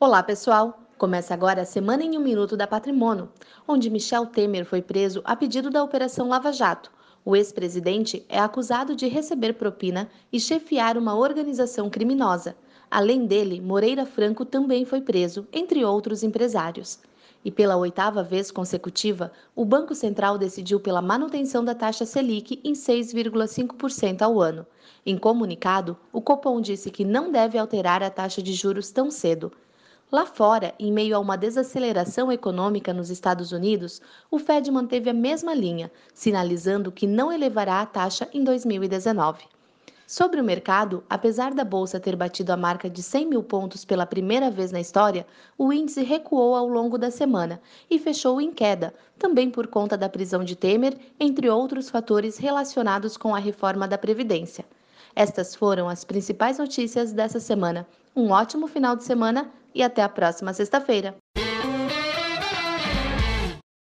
Olá, pessoal! Começa agora a Semana em um Minuto da Patrimônio, onde Michel Temer foi preso a pedido da Operação Lava Jato. O ex-presidente é acusado de receber propina e chefiar uma organização criminosa. Além dele, Moreira Franco também foi preso, entre outros empresários. E pela oitava vez consecutiva, o Banco Central decidiu pela manutenção da taxa Selic em 6,5% ao ano. Em comunicado, o Copom disse que não deve alterar a taxa de juros tão cedo. Lá fora, em meio a uma desaceleração econômica nos Estados Unidos, o Fed manteve a mesma linha, sinalizando que não elevará a taxa em 2019. Sobre o mercado, apesar da bolsa ter batido a marca de 100 mil pontos pela primeira vez na história, o índice recuou ao longo da semana e fechou em queda, também por conta da prisão de Temer, entre outros fatores relacionados com a reforma da Previdência. Estas foram as principais notícias dessa semana. Um ótimo final de semana e até a próxima sexta-feira.